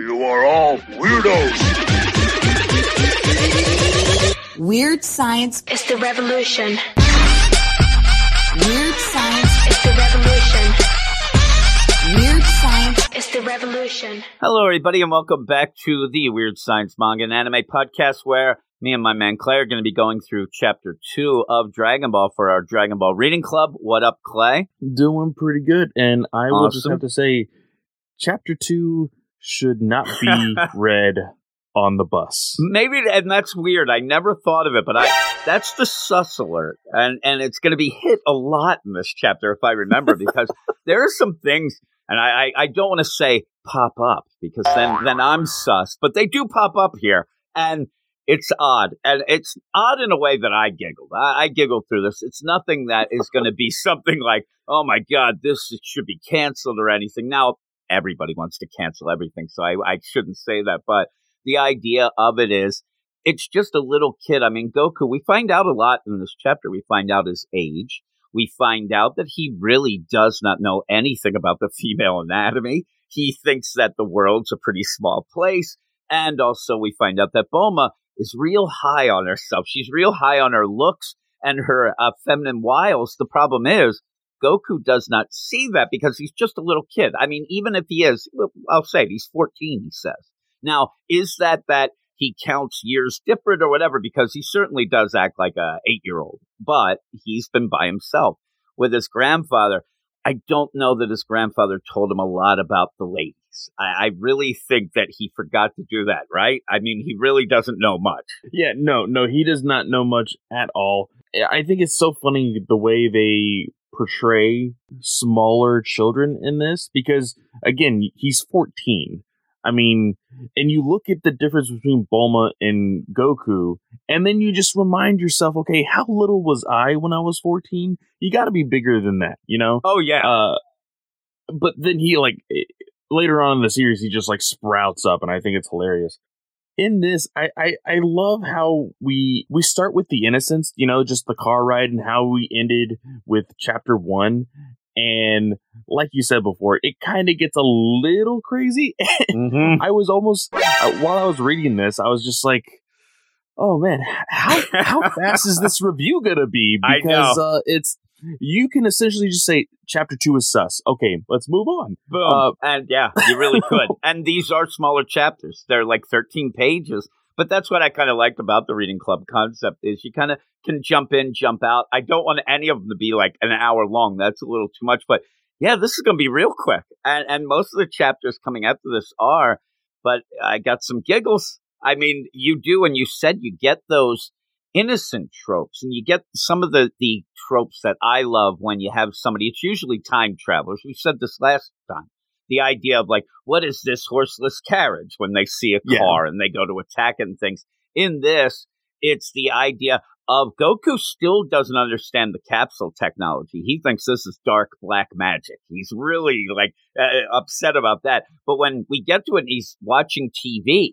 You are all weirdos. Weird science is the revolution. Weird science is the revolution. Weird science is the revolution. Hello, everybody, and welcome back to the Weird Science Manga and Anime Podcast, where me and my man Clay are going to be going through Chapter Two of Dragon Ball for our Dragon Ball Reading Club. What up, Clay? Doing pretty good, and I will just have to say, Chapter Two should not be read on the bus. Maybe, and that's weird. I never thought of it, but I that's the sus alert, and and it's going to be hit a lot in this chapter if I remember, because there are some things, and I I, I don't want to say pop up because then then I'm sus, but they do pop up here, and it's odd, and it's odd in a way that I giggled. I, I giggled through this. It's nothing that is going to be something like, oh my god, this should be canceled or anything. Now everybody wants to cancel everything, so I I shouldn't say that, but the idea of it is it's just a little kid. I mean, Goku, we find out a lot in this chapter. We find out his age. We find out that he really does not know anything about the female anatomy. He thinks that the world's a pretty small place. And also, we find out that Bulma is real high on herself. She's real high on her looks and her uh, feminine wiles. The problem is, Goku does not see that because he's just a little kid. I mean, even if he is, I'll say it, he's 14, he says. Now, is that that he counts years different or whatever? Because he certainly does act like a eight year old, but he's been by himself with his grandfather. I don't know that his grandfather told him a lot about the ladies. I, I really think that he forgot to do that, right? I mean, he really doesn't know much. Yeah, no, no, he does not know much at all. I think it's so funny the way they portray smaller children in this because, again, he's 14. I mean, and you look at the difference between Bulma and Goku, and then you just remind yourself, okay, how little was I when I was 14? You got to be bigger than that, you know? Oh, yeah. Uh, but then he like later on in the series, he just like sprouts up, and I think it's hilarious. In this, I, I I love how we we start with the innocence, you know, just the car ride, and how we ended with chapter one. And like you said before, it kind of gets a little crazy. mm-hmm. I was almost uh, while I was reading this, I was just like, "Oh man, how how fast is this review gonna be?" I Because uh, it's you can essentially just say chapter two is sus. Okay, let's move on. Boom. Uh, and yeah, you really could. and these are smaller chapters. They're like 13 pages. But that's what I kind of liked about the reading club concept is you kind of can jump in, jump out. I don't want any of them to be like an hour long. That's a little too much. But yeah, this is going to be real quick. And and most of the chapters coming after this are. But I got some giggles. I mean, you do, and you said you get those innocent tropes, and you get some of the the tropes that I love when you have somebody. It's usually time travelers. We said this last time the idea of like, what is this horseless carriage when they see a Yeah. car and they go to attack and things. In this, it's the idea of Goku still doesn't understand the capsule technology. He thinks this is dark black magic. He's really like uh, upset about that. But when we get to it, he's watching TV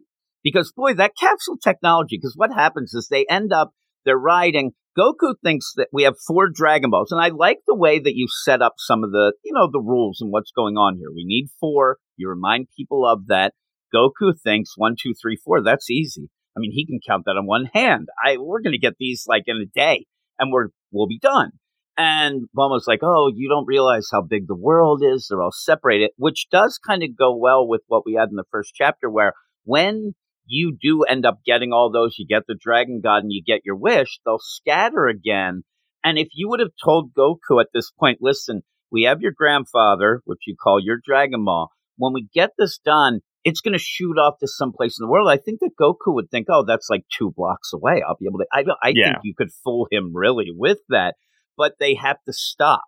because boy, that capsule technology. Because what happens is they end up they're riding. Goku thinks that we have four Dragon Balls, and I like the way that you set up some of the, you know, the rules and what's going on here. We need four. You remind people of that. Goku thinks one, two, three, four. That's easy. I mean, he can count that on one hand. I we're gonna get these like in a day, and we're we'll be done. And Bulma's like, "Oh, you don't realize how big the world is. They're all separated," which does kind of go well with what we had in the first chapter, where when you do end up getting all those, you get the Dragon God and you get your wish, they'll scatter again. And if you would have told Goku at this point, listen, we have your grandfather, which you call your Dragon Ball. When we get this done, it's going to shoot off to someplace in the world. I think that Goku would think, oh, that's like two blocks away. I'll be able to. I, I Yeah. think you could fool him really with that, but they have to stop.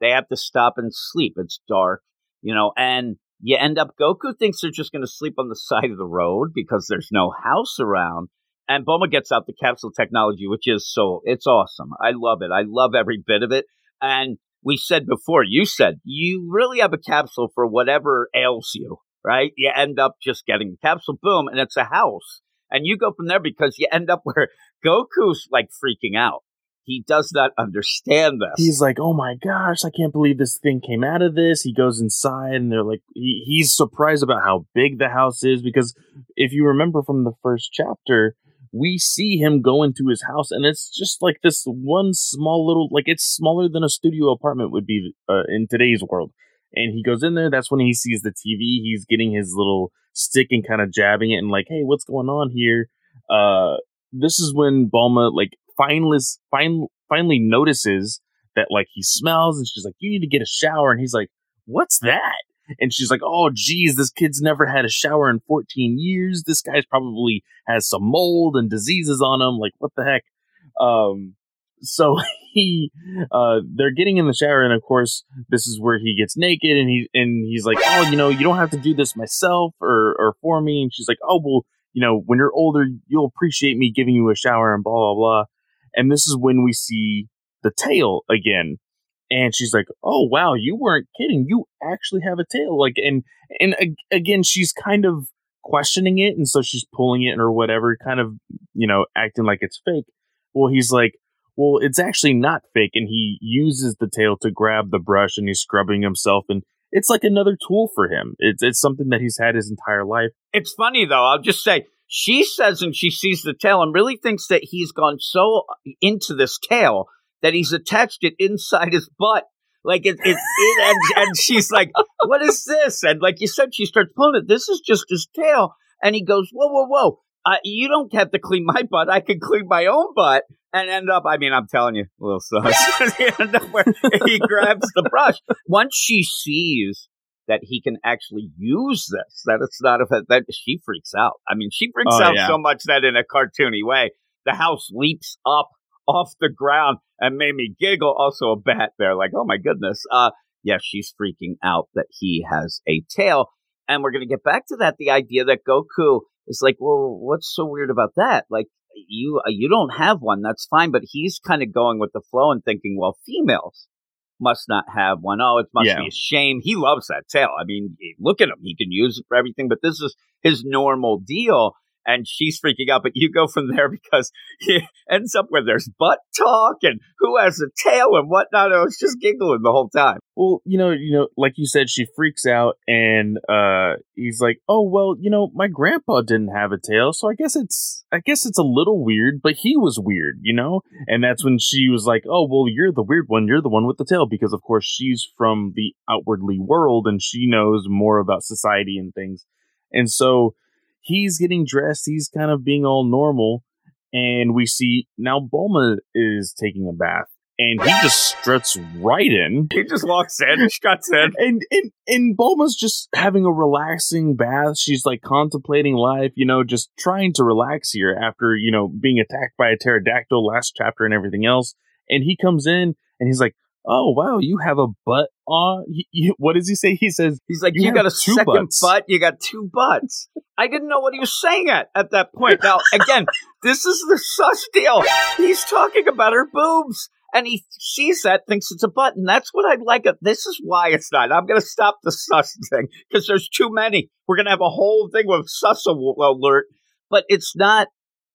They have to stop and sleep. It's dark, you know, and you end up Goku thinks they're just going to sleep on the side of the road because there's no house around. And Bulma gets out the capsule technology, which is so it's awesome. I love it. I love every bit of it. And we said before, you said you really have a capsule for whatever ails you, right? You end up just getting the capsule, boom, and it's a house. And you go from there because you end up where Goku's like freaking out. He does not understand this. he's like, "Oh my gosh, I can't believe this thing came out of this." He goes inside, and they're like, he, he's surprised about how big the house is because if you remember from the first chapter, we see him go into his house, and it's just like this one small little, like it's smaller than a studio apartment would be uh, in today's world. And he goes in there. That's when he sees the TV. He's getting his little stick and kind of jabbing it, and like, "Hey, what's going on here?" Uh, this is when Bulma like finally fin- finally notices that like he smells and she's like you need to get a shower. And he's like what's that? And she's like oh geez this kid's never had a shower in 14 years. This guy's probably has some mold and diseases on him. Like what the heck? Um so he uh they're getting in the shower and of course this is where he gets naked and he and he's like oh you know you don't have to do this myself or or for me. And she's like oh well you know, when you're older, you'll appreciate me giving you a shower and blah, blah, blah. And this is when we see the tail again. And she's like, "Oh wow, you weren't kidding. You actually have a tail." Like, and and again, she's kind of questioning it, and so she's pulling it or whatever, kind of you know acting like it's fake. Well, he's like, "Well, it's actually not fake," and he uses the tail to grab the brush, and he's scrubbing himself, and it's like another tool for him. It's it's something that he's had his entire life. It's funny though. I'll just say she says and she sees the tail and really thinks that he's gone so into this tail that he's attached it inside his butt. Like it, it, it and, and she's like, "What is this?" And like you said, she starts pulling it. This is just his tail. And he goes, "Whoa, whoa, whoa! Uh, you don't have to clean my butt. I can clean my own butt." And end up, I mean, I'm telling you, a little sus. he grabs the brush. Once she sees that he can actually use this, that it's not a, that she freaks out. I mean, she freaks Oh, out yeah. so much that in a cartoony way, the house leaps up off the ground and made me giggle. Also a bat there, like, oh my goodness. Uh, yeah, she's freaking out that he has a tail. And we're going to get back to that. The idea that Goku is like, well, what's so weird about that? Like, you, you don't have one. That's fine. But he's kind of going with the flow and thinking, well, females must not have one. Oh, it must Yeah. be a shame. He loves that tail. I mean, look at him. He can use it for everything, but this is his normal deal. And she's freaking out, but you go from there because he ends up where there's butt talk and who has a tail and whatnot. I was just giggling the whole time. Well, you know, you know, like you said, she freaks out, and uh, he's like, "Oh well, you know, my grandpa didn't have a tail, so I guess it's, I guess it's a little weird, but he was weird, you know." And that's when she was like, "Oh well, you're the weird one. You're the one with the tail," because of course she's from the outwardly world and she knows more about society and things, and so he's getting dressed. He's kind of being all normal, and we see now Bulma is taking a bath. And he just struts right in He just walks in, struts in. and and and Bulma's just having a relaxing bath. She's like contemplating life, you know, just trying to relax here after you know being attacked by a pterodactyl last chapter and everything else. And he comes in and he's like, "Oh wow, you have a butt on." He, he- what does he say? He says, He's like, You you, got a second butts." butt, you got two butts. I didn't know what he was saying at at that point. Now, again, this is the sus deal. He's talking about her boobs. And he sees that, thinks it's a butt, and that's what I like. It. This is why it's not. I'm going to stop the sus thing because there's too many. We're going to have a whole thing with sus alert, but it's not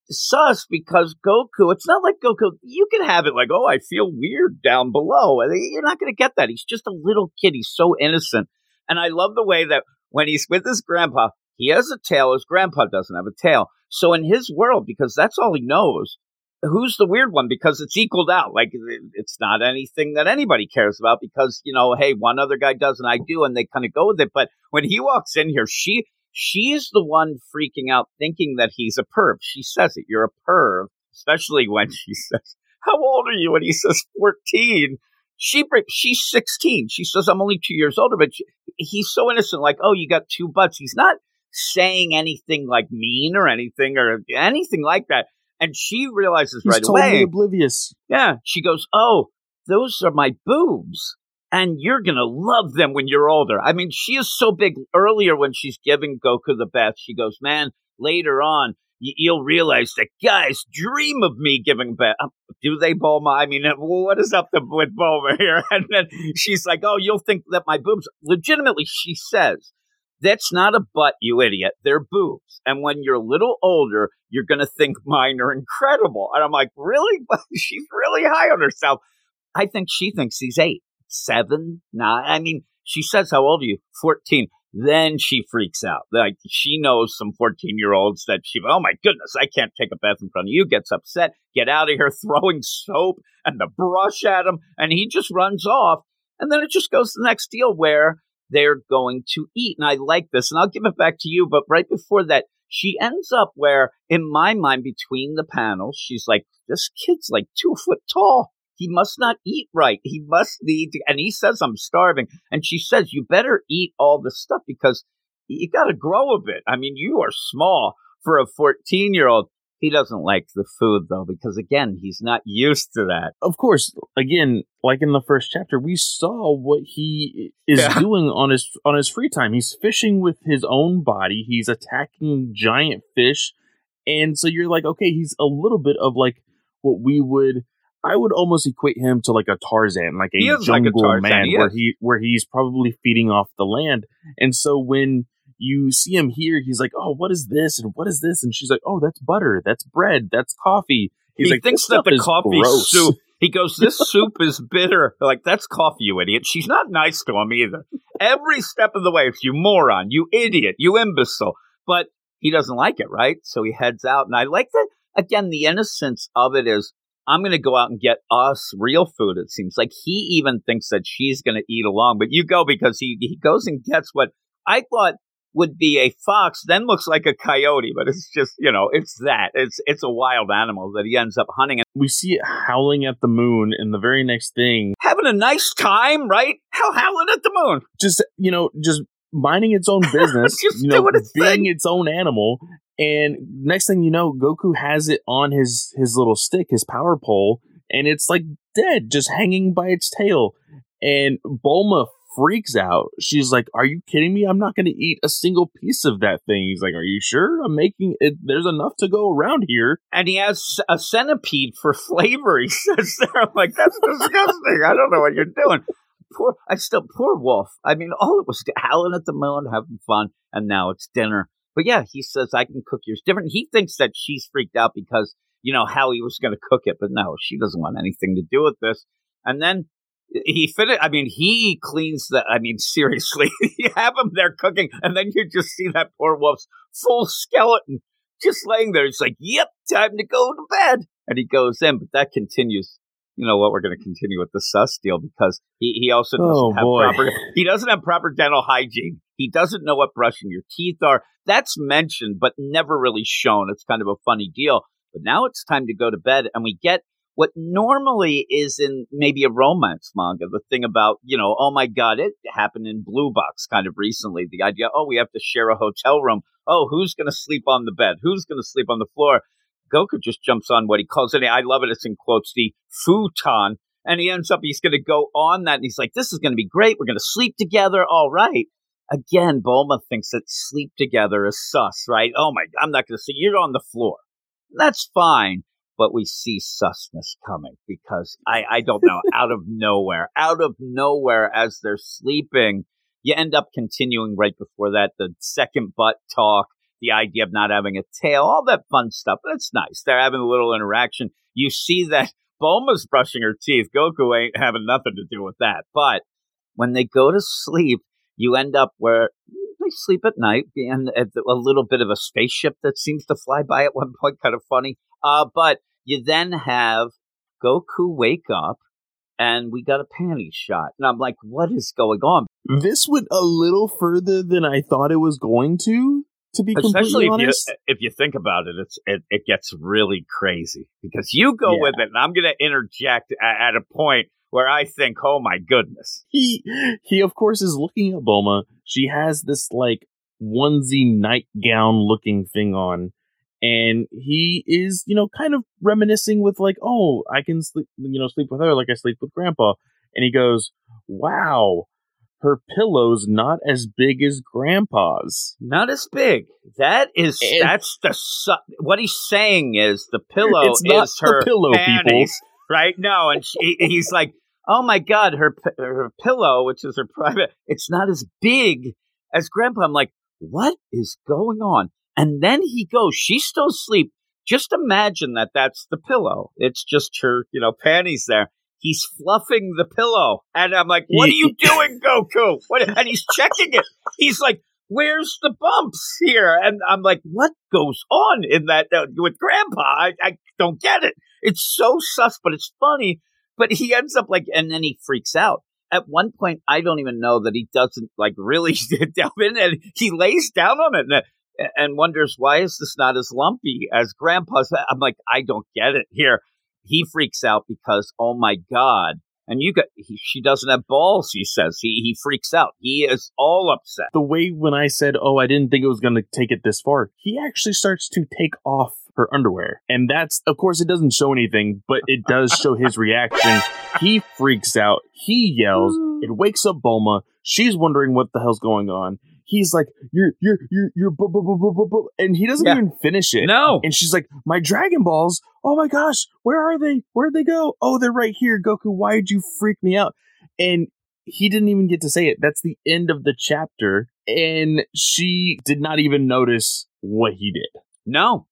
sus because Goku. It's not like Goku. You can have it like, oh, I feel weird down below. You're not going to get that. He's just a little kid. He's so innocent. And I love the way that when he's with his grandpa, he has a tail. His grandpa doesn't have a tail. So in his world, because that's all he knows, who's the weird one? Because it's equaled out. Like it's not anything that anybody cares about because, you know, hey, one other guy does and I do, and they kind of go with it. But when he walks in here, she she's the one freaking out thinking that he's a perv. She says it, you're a perv, especially when she says, How old are you? And he says 14. She breaks, she's 16. She says, I'm only two years older, but she, he's so innocent, like, oh, you got two butts. He's not saying anything like mean or anything or anything like that. And she realizes "He's right away. She's totally away. oblivious." Yeah. She goes, Oh, those are my boobs. And you're to love them when you're older. I mean, she is so big. Earlier, when she's giving Goku the bath, she goes, Man, later on, you'll realize that guys dream of me giving bath. Uh, Do they, Bulma? I mean, uh, what is up with Bulma here? And then she's like, Oh, you'll think that my boobs, legitimately, she says That's not a butt, you idiot. They're boobs. And when you're a little older, you're going to think mine are incredible. And I'm like, really? She's really high on herself. I think she thinks he's eight, seven, nine. I mean, she says, How old are you? 14. Then she freaks out. Like she knows some 14 year olds that she, oh my goodness, I can't take a bath in front of you. Gets upset, get out of here, throwing soap and the brush at him. And he just runs off. And then it just goes to the next deal where they're going to eat. And I like this. And I'll give it back to you. But right before that, she ends up where, in my mind, between the panels, she's like, this kid's like two foot tall. He must not eat right. He must need, to, and he says, I'm starving. And she says, you better eat all the stuff because you got to grow a bit. I mean, you are small for a 14 year old. He doesn't like the food though, because again, he's not used to that. Of course, again, like in the first chapter, we saw what he is Yeah. doing on his on his free time. He's fishing with his own body. He's attacking giant fish, and so you're like, okay, he's a little bit of like what we would. I would almost equate him to like a Tarzan, like a is like a jungle Tarzan, man, he where he where he's probably feeding off the land. And so when you see him here, he's like, "Oh, what is this? And what is this?" And she's like, "Oh, that's butter. That's bread. That's coffee." He's he like, thinks that the coffee gross." soup. He goes, "This soup is bitter." Like that's coffee, you idiot. She's not nice to him either. Every step of the way, it's you moron, you idiot, you imbecile. But he doesn't like it, right? So he heads out, and I like that. Again, the innocence of it is, I'm going to go out and get us real food. It seems like he even thinks that she's going to eat along, but you go because he he goes and gets what I thought would be a fox, then looks like a coyote, but it's just you know, it's that. It's it's a wild animal that he ends up hunting and we see it howling at the moon, and the very next thing, having a nice time, right? How howling at the moon. just you know, just minding its own business, you know, its being thing. its own animal. And next thing you know, Goku has it on his his little stick, his power pole, and it's like dead, just hanging by its tail. And Bulma freaks out. She's like, "Are you kidding me? I'm not going to eat a single piece of that thing." He's like, "Are you sure? I'm making it. There's enough to go around here." And he has a centipede for flavor. He says there, I'm like, that's disgusting. I don't know what you're doing. Poor, I still, poor Wolf. I mean, all oh, it was howling at the moon, having fun, and now it's dinner. But yeah, he says, I can cook yours different. He thinks that she's freaked out because, you know, how he was going to cook it. But no, she doesn't want anything to do with this. And then he it. I mean, he cleans the, I mean, seriously, you have him there cooking, and then you just see that poor wolf's full skeleton just laying there. It's like, yep, time to go to bed. And he goes in, but that continues. You know what? We're going to continue with the sus deal because he, he also doesn't Oh, have boy. proper he doesn't have proper dental hygiene. He doesn't know what brushing your teeth are. That's mentioned, but never really shown. It's kind of a funny deal. But now it's time to go to bed, and we get what normally is in maybe a romance manga, the thing about, you know, oh my God, it happened in Blue Box kind of recently. The idea, oh, we have to share a hotel room. Oh, who's going to sleep on the bed? Who's going to sleep on the floor? Goku just jumps on what he calls it. I love it. It's in quotes, the futon. And he ends up, he's going to go on that. And he's like, this is going to be great. We're going to sleep together. All right. Again, Bulma thinks that sleep together is sus, right? Oh my, I'm not going to see you're on the floor. That's fine. But we see susness coming because I, I don't know, out of nowhere, out of nowhere as they're sleeping, you end up continuing right before that, the second butt talk, the idea of not having a tail, all that fun stuff. It's nice. They're having a little interaction. You see that Bulma's brushing her teeth. Goku ain't having nothing to do with that. But when they go to sleep, you end up where they sleep at night and a little bit of a spaceship that seems to fly by at one point, kind of funny. Uh, but you then have Goku wake up and we got a panty shot. And I'm like, what is going on? This went a little further than I thought it was going to. To be Especially completely if you, honest, if you think about it, it's it, it gets really crazy because you go Yeah. with it, and I'm going to interject at, at a point where I think, oh my goodness, he he of course is looking at Bulma. She has this like onesie nightgown looking thing on, and he is you know kind of reminiscing with like, oh, I can sleep you know sleep with her like I sleep with Grandpa, and he goes, wow, her pillow's not as big as Grandpa's. not as big. That is And- that's the su- what he's saying is the pillow It's not is her pillow, people. panties, right? No, and she, he's like, oh my god, her her pillow, which is her private, it's not as big as Grandpa, I'm like, what is going on? And then he goes, she's still asleep. Just imagine that that's the pillow. It's just her, you know, panties there. He's fluffing the pillow. And I'm like, what are you doing, Goku? What? And he's checking it. He's like, where's the bumps here? And I'm like, what goes on in that uh, with Grandpa? I, I don't get it. It's so sus, but it's funny. But he ends up like, and then he freaks out. At one point, I don't even know that he doesn't like really delve in, and he lays down on it and, and wonders why is this not as lumpy as Grandpa's. I'm like, I don't get it here. He freaks out because, oh my god, and you got he, she doesn't have balls. He says he he freaks out. He is all upset. The way when I said, "Oh, I didn't think it was going to take it this far," he actually starts to take off her underwear, and that's of course it doesn't show anything, but it does show his reaction. He freaks out. He yells. It wakes up Bulma. She's wondering what the hell's going on. He's like, "You're you're you're you're," bu- bu- bu- bu- bu- bu," and he doesn't Yeah. even finish it. No, And she's like, "My Dragon Balls! Oh my gosh, where are they? Where'd they go? Oh, they're right here, Goku. Why'd you freak me out?" And he didn't even get to say it. That's the end of the chapter, and she did not even notice what he did. No.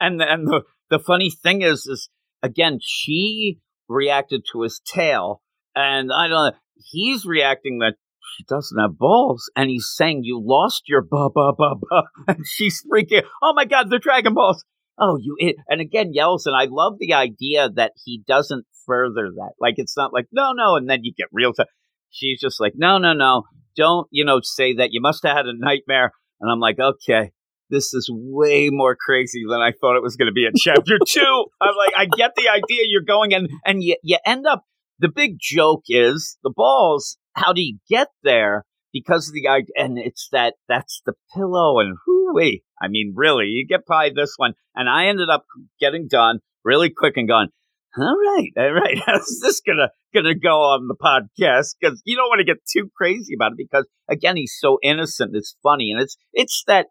And the, and the the funny thing is is again she reacted to his tail and I don't know he's reacting that she doesn't have balls and he's saying you lost your ba ba ba ba and she's freaking oh my god the dragon balls oh you it and again yells and I love the idea that he doesn't further that like it's not like no no and then you get real time she's just like no no no don't you know say that you must have had a nightmare and I'm like okay this is way more crazy than I thought it was going to be in chapter two. I'm like, I get the idea you're going and and you, you end up. The big joke is the balls. How do you get there? Because of the and it's that that's the pillow and whoo I mean, really, you get by this one, and I ended up getting done really quick and gone. All right, all right. How's this gonna gonna go on the podcast? Because you don't want to get too crazy about it. Because again, he's so innocent. It's funny, and it's it's that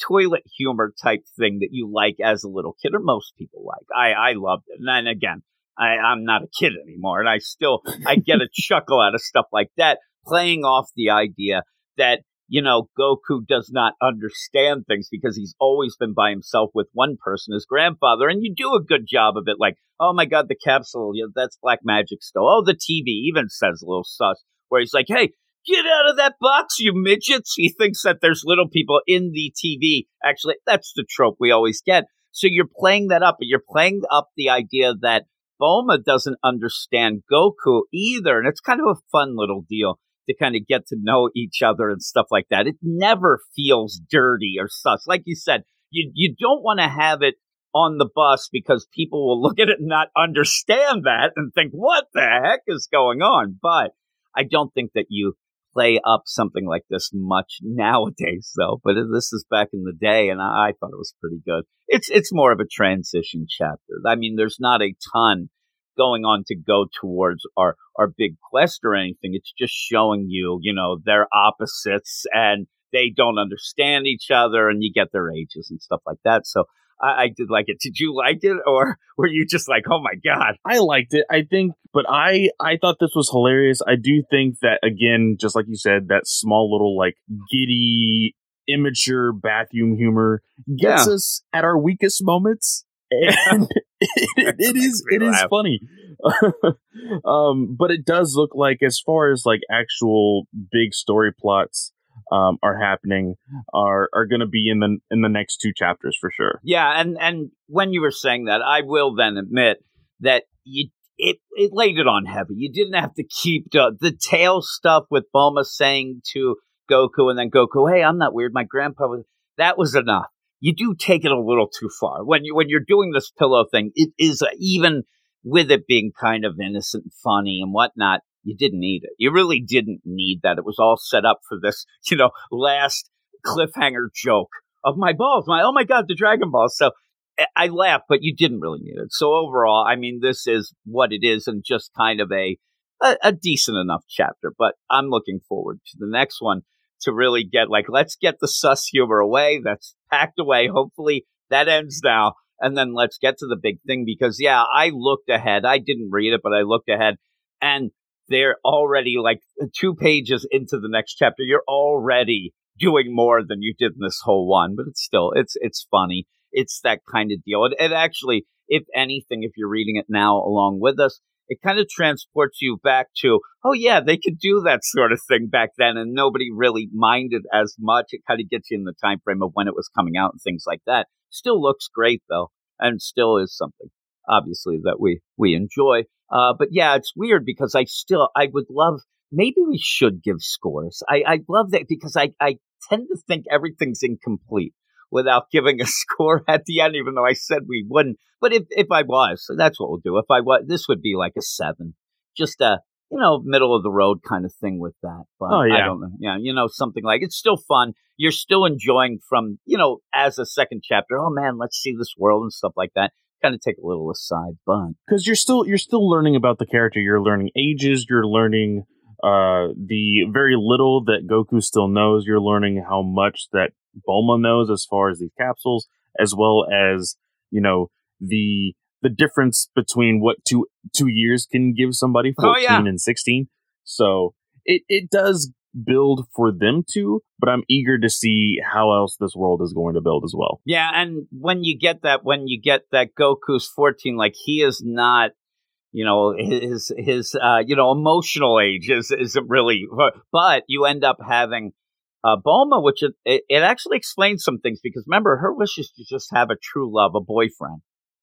toilet humor type thing that you like as a little kid, or most people like. I, I loved it. And then again, I, I'm not a kid anymore, and I still I get a chuckle out of stuff like that, playing off the idea that you know Goku does not understand things because he's always been by himself with one person, his grandfather, and you do a good job of it. Like, oh my god, the capsule, yeah, that's black magic still. Oh, the TV even says a little sus, where he's like, hey, Get out of that box, you midgets. He thinks that there's little people in the TV. Actually, that's the trope we always get. So you're playing that up, but you're playing up the idea that Bulma doesn't understand Goku either. And it's kind of a fun little deal to kind of get to know each other and stuff like that. It never feels dirty or sus. Like you said, you, you don't want to have it on the bus because people will look at it and not understand that and think, what the heck is going on? But I don't think that you play up something like this much nowadays, though. But this is back in the day, and I, I thought it was pretty good. It's it's more of a transition chapter. I mean, there's not a ton going on to go towards our our big quest or anything. It's just showing you, you know, their opposites and they don't understand each other, and you get their ages and stuff like that. So. I, I did like it. Did you like it, or were you just like, "Oh my god"? I liked it. I think, but I I thought this was hilarious. I do think that again, just like you said, that small little like giddy, immature bathroom humor gets Yeah. us at our weakest moments, and it, it is it is funny. um, but it does look like, as far as like actual big story plots um, are happening, are are going to be in the in the next two chapters for sure. Yeah, and and when you were saying that, I will then admit that you it it laid it on heavy. You didn't have to keep the, the tail stuff with Bulma saying to Goku, and then Goku, "Hey, I'm not weird. My grandpa was." That was enough. You do take it a little too far when you when you're doing this pillow thing. It is uh, even with it being kind of innocent, and funny, and whatnot. You didn't need it. You really didn't need that. It was all set up for this, you know, last cliffhanger joke of my balls. My oh my god, the Dragon Balls. So I- I laughed, but you didn't really need it. So overall, I mean, this is what it is, and just kind of a, a a decent enough chapter. But I'm looking forward to the next one to really get like let's get the sus humor away. That's packed away. Hopefully that ends now, and then let's get to the big thing because yeah, I looked ahead. I didn't read it, but I looked ahead, and they're already like two pages into the next chapter. You're already doing more than you did in this whole one, but it's still it's it's funny. It's that kind of deal. It, it actually, if anything, if you're reading it now along with us, it kind of transports you back to, oh yeah, they could do that sort of thing back then, and nobody really minded as much. It kind of gets you in the time frame of when it was coming out and things like that. Still looks great though, and still is something obviously that we we enjoy. Uh, but yeah, it's weird because I still I would love maybe we should give scores. I I love that because I I tend to think everything's incomplete without giving a score at the end, even though I said we wouldn't. But if if I was, so that's what we'll do. If I was, this would be like a seven, just a you know middle of the road kind of thing with that. But Oh, yeah. I don't know. Yeah, you know something like it's still fun. You're still enjoying from you know as a second chapter. Oh man, let's see this world and stuff like that. Kind of take a little aside, but because you're still you're still learning about the character. You're learning ages. You're learning uh, the very little that Goku still knows. You're learning how much that Bulma knows as far as these capsules, as well as you know the the difference between what two two years can give somebody Oh, fourteen yeah. and sixteen. So it it does build for them to, but I'm eager to see how else this world is going to build as well. Yeah, and when you get that, when you get that Goku's fourteen, like he is not, you know, his his uh, you know emotional age is isn't really, but you end up having uh, Bulma, which it, it actually explains some things because remember her wish is to just have a true love, a boyfriend,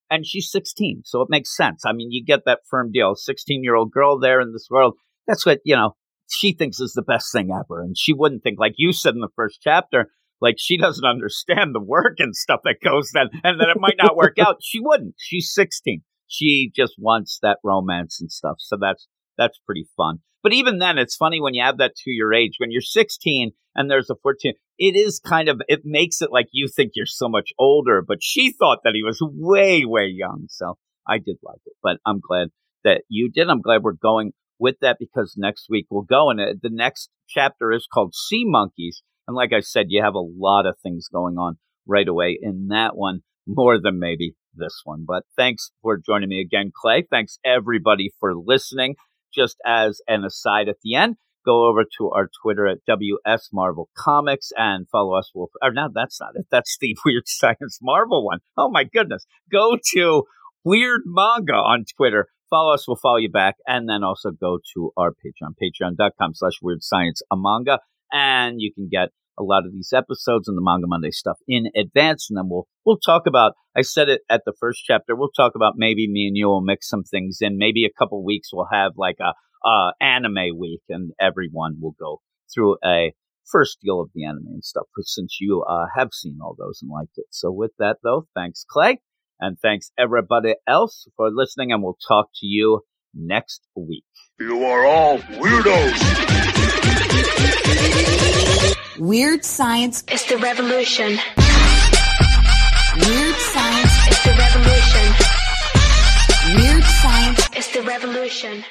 and she's sixteen, so it makes sense. I mean, you get that firm deal, sixteen year old girl there in this world. That's what you know she thinks is the best thing ever, and she wouldn't think like you said in the first chapter like she doesn't understand the work and stuff that goes then and that it might not work out. She wouldn't. She's 16 she just wants that romance and stuff so that's that's pretty fun. But even then it's funny when you have that to your age when you're 16 and there's a 14 it is kind of it makes it like you think you're so much older but she thought that he was way way young so i did like it. But i'm glad that you did. I'm glad we're going with that because next week we'll go and uh, the next chapter is called sea monkeys and like I said, you have a lot of things going on right away in that one, more than maybe this one. But thanks for joining me again, Clay. Thanks everybody for listening. Just as an aside at the end, go over to our Twitter at WS Marvel Comics and follow us. We'll, or no, that's not it. That's the Weird Science Marvel one. Oh my goodness. Go to Weird Manga on Twitter. Follow us. We'll follow you back. And then also go to our Patreon, patreon.com slash Weird Science Manga. And you can get a lot of these episodes and the Manga Monday stuff in advance, and then we'll we'll talk about. I said it at the first chapter. We'll talk about maybe me and you will mix some things in. Maybe a couple weeks we'll have like a uh, anime week, and everyone will go through a first deal of the anime and stuff. Since you uh, have seen all those and liked it, so with that though, thanks Clay, and thanks everybody else for listening, and we'll talk to you next week. You are all weirdos. Weird Science, is the revolution. Weird Science, is the revolution. Weird Science. is the revolution.